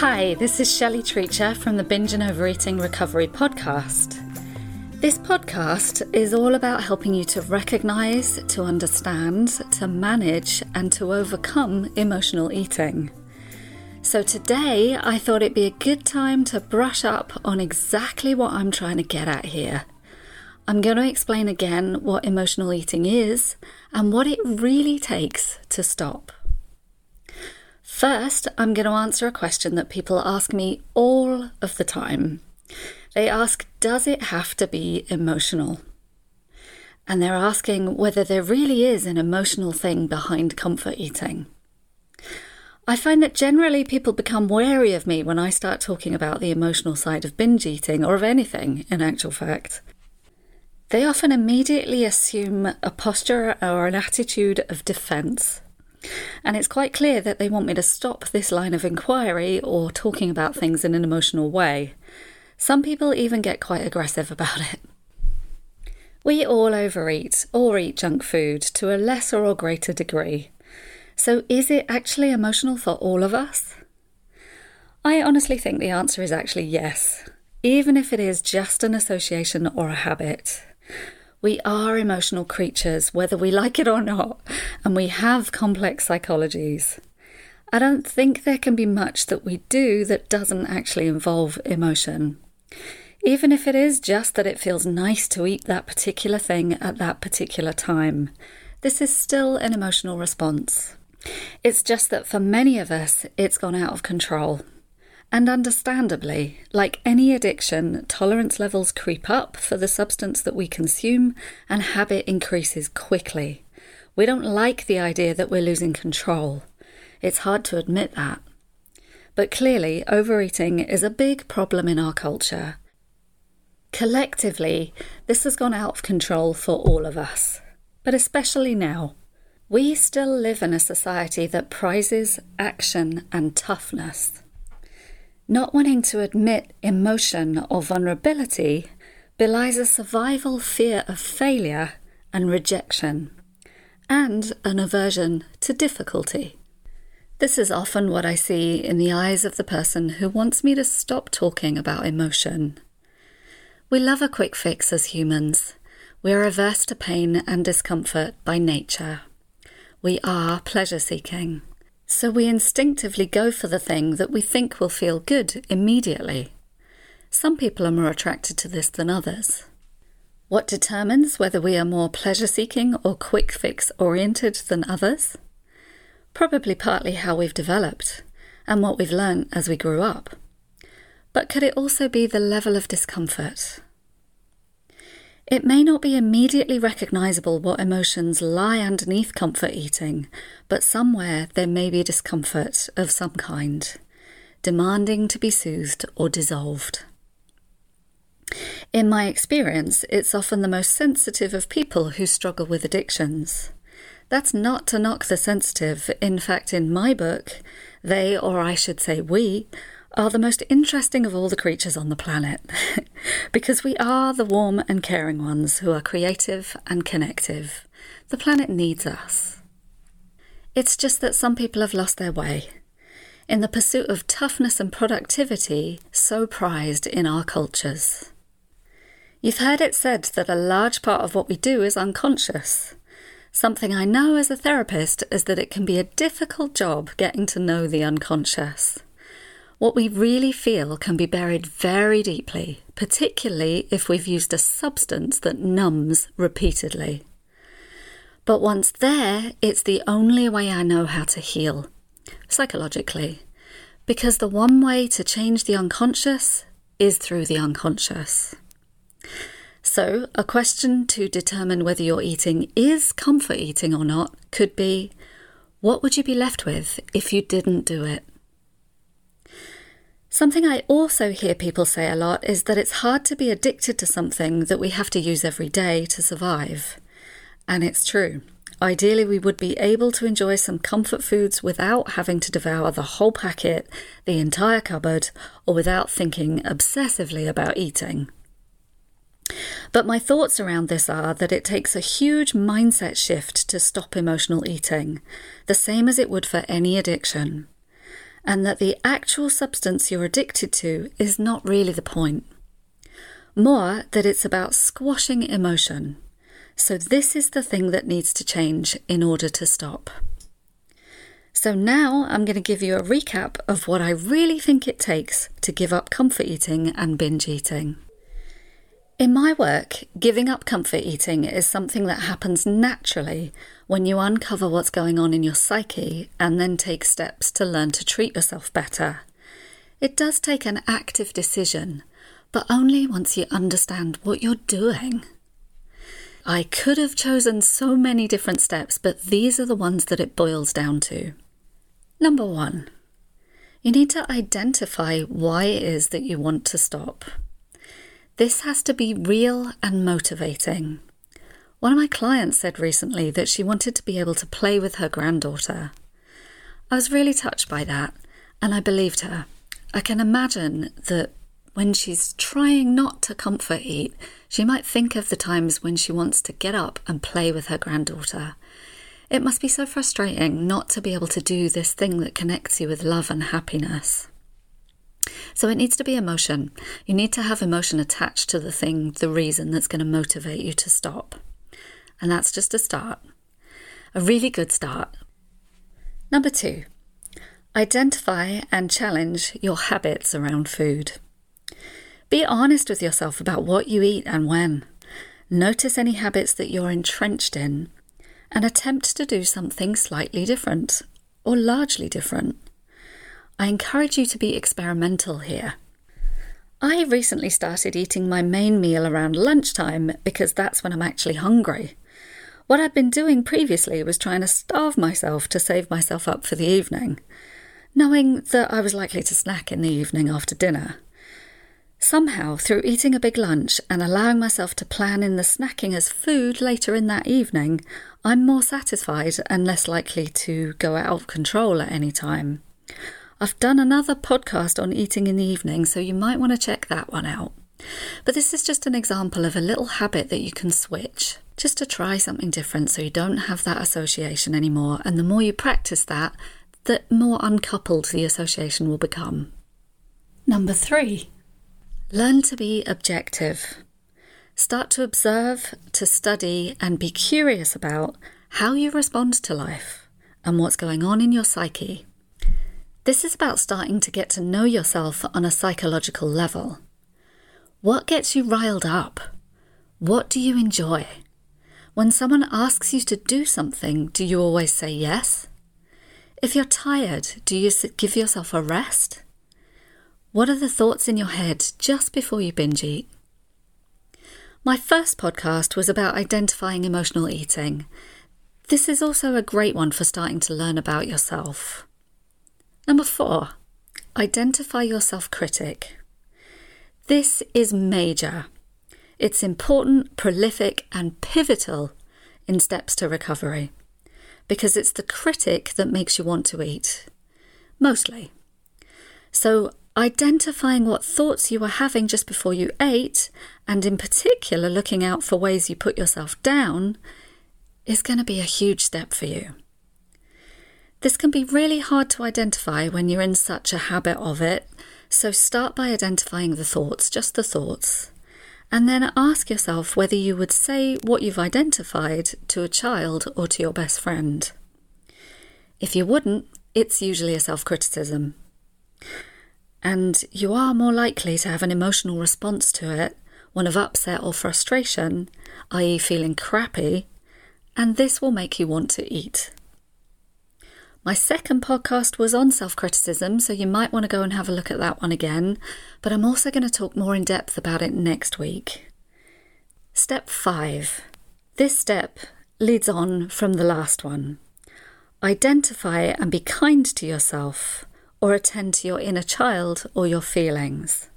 Hi, this is Shelley Treacher from the Binge and Overeating Recovery Podcast. This podcast is all about helping you to recognize, to understand, to manage, and to overcome emotional eating. So, today I thought it'd be a good time to brush up on exactly what I'm trying to get at here. I'm going to explain again what emotional eating is and what it really takes to stop. First, I'm going to answer a question that people ask me all of the time. They ask, Does it have to be emotional? And they're asking whether there really is an emotional thing behind comfort eating. I find that generally people become wary of me when I start talking about the emotional side of binge eating, or of anything, in actual fact. They often immediately assume a posture or an attitude of defence and it's quite clear that they want me to stop this line of inquiry or talking about things in an emotional way. Some people even get quite aggressive about it. We all overeat or eat junk food to a lesser or greater degree. So, is it actually emotional for all of us? I honestly think the answer is actually yes, even if it is just an association or a habit. We are emotional creatures, whether we like it or not, and we have complex psychologies. I don't think there can be much that we do that doesn't actually involve emotion. Even if it is just that it feels nice to eat that particular thing at that particular time, this is still an emotional response. It's just that for many of us, it's gone out of control. And understandably, like any addiction, tolerance levels creep up for the substance that we consume and habit increases quickly. We don't like the idea that we're losing control. It's hard to admit that. But clearly, overeating is a big problem in our culture. Collectively, this has gone out of control for all of us, but especially now. We still live in a society that prizes action and toughness. Not wanting to admit emotion or vulnerability belies a survival fear of failure and rejection, and an aversion to difficulty. This is often what I see in the eyes of the person who wants me to stop talking about emotion. We love a quick fix as humans. We are averse to pain and discomfort by nature. We are pleasure seeking. So we instinctively go for the thing that we think will feel good immediately. Some people are more attracted to this than others. What determines whether we are more pleasure seeking or quick fix oriented than others? Probably partly how we've developed and what we've learned as we grew up. But could it also be the level of discomfort? It may not be immediately recognizable what emotions lie underneath comfort eating, but somewhere there may be discomfort of some kind, demanding to be soothed or dissolved. In my experience, it's often the most sensitive of people who struggle with addictions. That's not to knock the sensitive. In fact, in my book, they, or I should say we, are the most interesting of all the creatures on the planet because we are the warm and caring ones who are creative and connective. The planet needs us. It's just that some people have lost their way. In the pursuit of toughness and productivity, so prized in our cultures. You've heard it said that a large part of what we do is unconscious. Something I know as a therapist is that it can be a difficult job getting to know the unconscious. What we really feel can be buried very deeply, particularly if we've used a substance that numbs repeatedly. But once there, it's the only way I know how to heal, psychologically, because the one way to change the unconscious is through the unconscious. So, a question to determine whether your eating is comfort eating or not could be what would you be left with if you didn't do it? Something I also hear people say a lot is that it's hard to be addicted to something that we have to use every day to survive. And it's true. Ideally, we would be able to enjoy some comfort foods without having to devour the whole packet, the entire cupboard, or without thinking obsessively about eating. But my thoughts around this are that it takes a huge mindset shift to stop emotional eating, the same as it would for any addiction. And that the actual substance you're addicted to is not really the point. More that it's about squashing emotion. So, this is the thing that needs to change in order to stop. So, now I'm going to give you a recap of what I really think it takes to give up comfort eating and binge eating. In my work, giving up comfort eating is something that happens naturally when you uncover what's going on in your psyche and then take steps to learn to treat yourself better. It does take an active decision, but only once you understand what you're doing. I could have chosen so many different steps, but these are the ones that it boils down to. Number one, you need to identify why it is that you want to stop. This has to be real and motivating. One of my clients said recently that she wanted to be able to play with her granddaughter. I was really touched by that, and I believed her. I can imagine that when she's trying not to comfort eat, she might think of the times when she wants to get up and play with her granddaughter. It must be so frustrating not to be able to do this thing that connects you with love and happiness. So it needs to be emotion. You need to have emotion attached to the thing, the reason that's going to motivate you to stop. And that's just a start. A really good start. Number two, identify and challenge your habits around food. Be honest with yourself about what you eat and when. Notice any habits that you're entrenched in and attempt to do something slightly different or largely different. I encourage you to be experimental here. I recently started eating my main meal around lunchtime because that's when I'm actually hungry. What I'd been doing previously was trying to starve myself to save myself up for the evening, knowing that I was likely to snack in the evening after dinner. Somehow, through eating a big lunch and allowing myself to plan in the snacking as food later in that evening, I'm more satisfied and less likely to go out of control at any time. I've done another podcast on eating in the evening, so you might want to check that one out. But this is just an example of a little habit that you can switch, just to try something different so you don't have that association anymore. And the more you practice that, the more uncoupled the association will become. Number three, learn to be objective. Start to observe, to study, and be curious about how you respond to life and what's going on in your psyche. This is about starting to get to know yourself on a psychological level. What gets you riled up? What do you enjoy? When someone asks you to do something, do you always say yes? If you're tired, do you give yourself a rest? What are the thoughts in your head just before you binge eat? My first podcast was about identifying emotional eating. This is also a great one for starting to learn about yourself. Number four, identify your self critic. This is major. It's important, prolific, and pivotal in steps to recovery because it's the critic that makes you want to eat. Mostly. So, identifying what thoughts you were having just before you ate, and in particular looking out for ways you put yourself down, is going to be a huge step for you. This can be really hard to identify when you're in such a habit of it, so start by identifying the thoughts, just the thoughts, and then ask yourself whether you would say what you've identified to a child or to your best friend. If you wouldn't, it's usually a self criticism. And you are more likely to have an emotional response to it, one of upset or frustration, i.e., feeling crappy, and this will make you want to eat. My second podcast was on self criticism, so you might want to go and have a look at that one again, but I'm also going to talk more in depth about it next week. Step 5. This step leads on from the last one. Identify and be kind to yourself, or attend to your inner child or your feelings.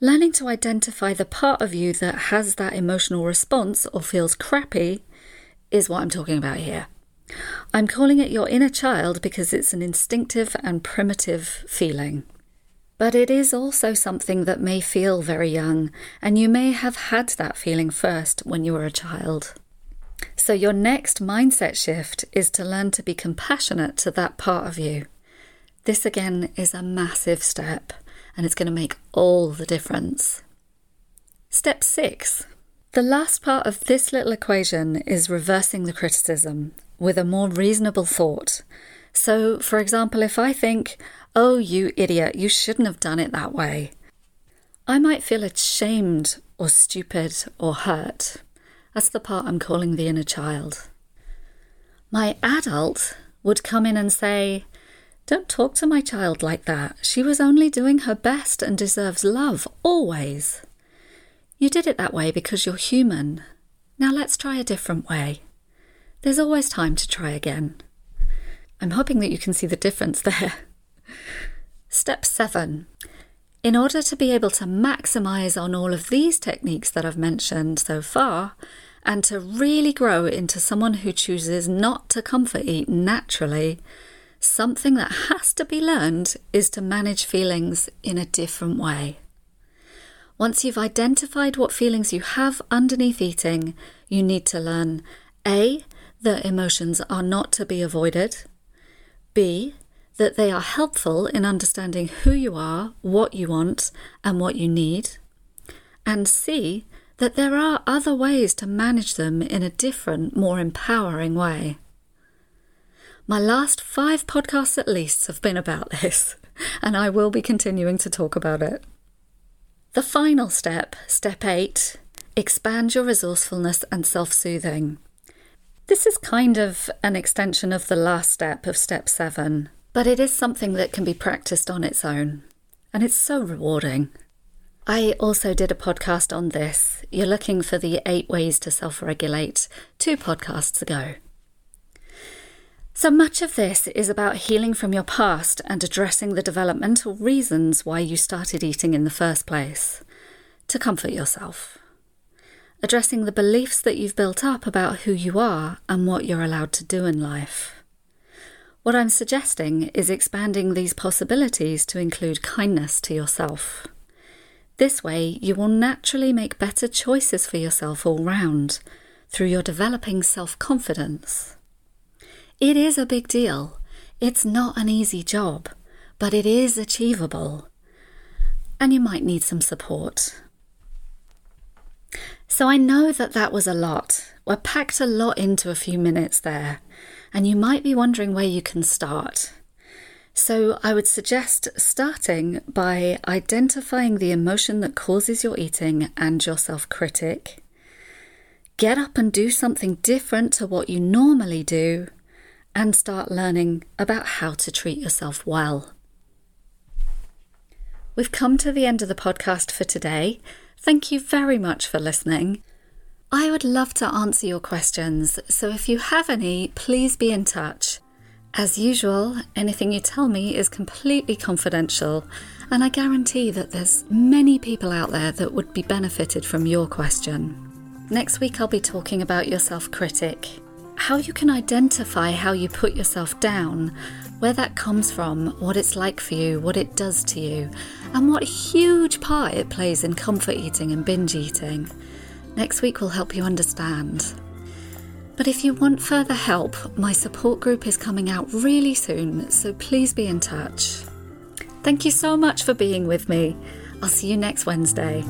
Learning to identify the part of you that has that emotional response or feels crappy is what I'm talking about here. I'm calling it your inner child because it's an instinctive and primitive feeling. But it is also something that may feel very young, and you may have had that feeling first when you were a child. So, your next mindset shift is to learn to be compassionate to that part of you. This again is a massive step and it's going to make all the difference. Step six. The last part of this little equation is reversing the criticism with a more reasonable thought. So, for example, if I think, oh, you idiot, you shouldn't have done it that way, I might feel ashamed or stupid or hurt. That's the part I'm calling the inner child. My adult would come in and say, don't talk to my child like that. She was only doing her best and deserves love, always. You did it that way because you're human. Now let's try a different way. There's always time to try again. I'm hoping that you can see the difference there. Step seven. In order to be able to maximize on all of these techniques that I've mentioned so far, and to really grow into someone who chooses not to comfort eat naturally, Something that has to be learned is to manage feelings in a different way. Once you've identified what feelings you have underneath eating, you need to learn A, that emotions are not to be avoided, B, that they are helpful in understanding who you are, what you want, and what you need, and C, that there are other ways to manage them in a different, more empowering way. My last five podcasts at least have been about this, and I will be continuing to talk about it. The final step, step eight, expand your resourcefulness and self soothing. This is kind of an extension of the last step of step seven, but it is something that can be practiced on its own, and it's so rewarding. I also did a podcast on this. You're looking for the eight ways to self regulate two podcasts ago. So much of this is about healing from your past and addressing the developmental reasons why you started eating in the first place to comfort yourself. Addressing the beliefs that you've built up about who you are and what you're allowed to do in life. What I'm suggesting is expanding these possibilities to include kindness to yourself. This way, you will naturally make better choices for yourself all round through your developing self confidence. It is a big deal. It's not an easy job, but it is achievable. And you might need some support. So I know that that was a lot. We're packed a lot into a few minutes there, and you might be wondering where you can start. So I would suggest starting by identifying the emotion that causes your eating and your self critic. Get up and do something different to what you normally do and start learning about how to treat yourself well. We've come to the end of the podcast for today. Thank you very much for listening. I would love to answer your questions, so if you have any, please be in touch. As usual, anything you tell me is completely confidential, and I guarantee that there's many people out there that would be benefited from your question. Next week, I'll be talking about your self critic how you can identify how you put yourself down, where that comes from, what it's like for you, what it does to you, and what huge part it plays in comfort eating and binge eating. Next week will help you understand. But if you want further help, my support group is coming out really soon, so please be in touch. Thank you so much for being with me. I'll see you next Wednesday.